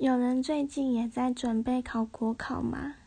有人最近也在准备考国考吗？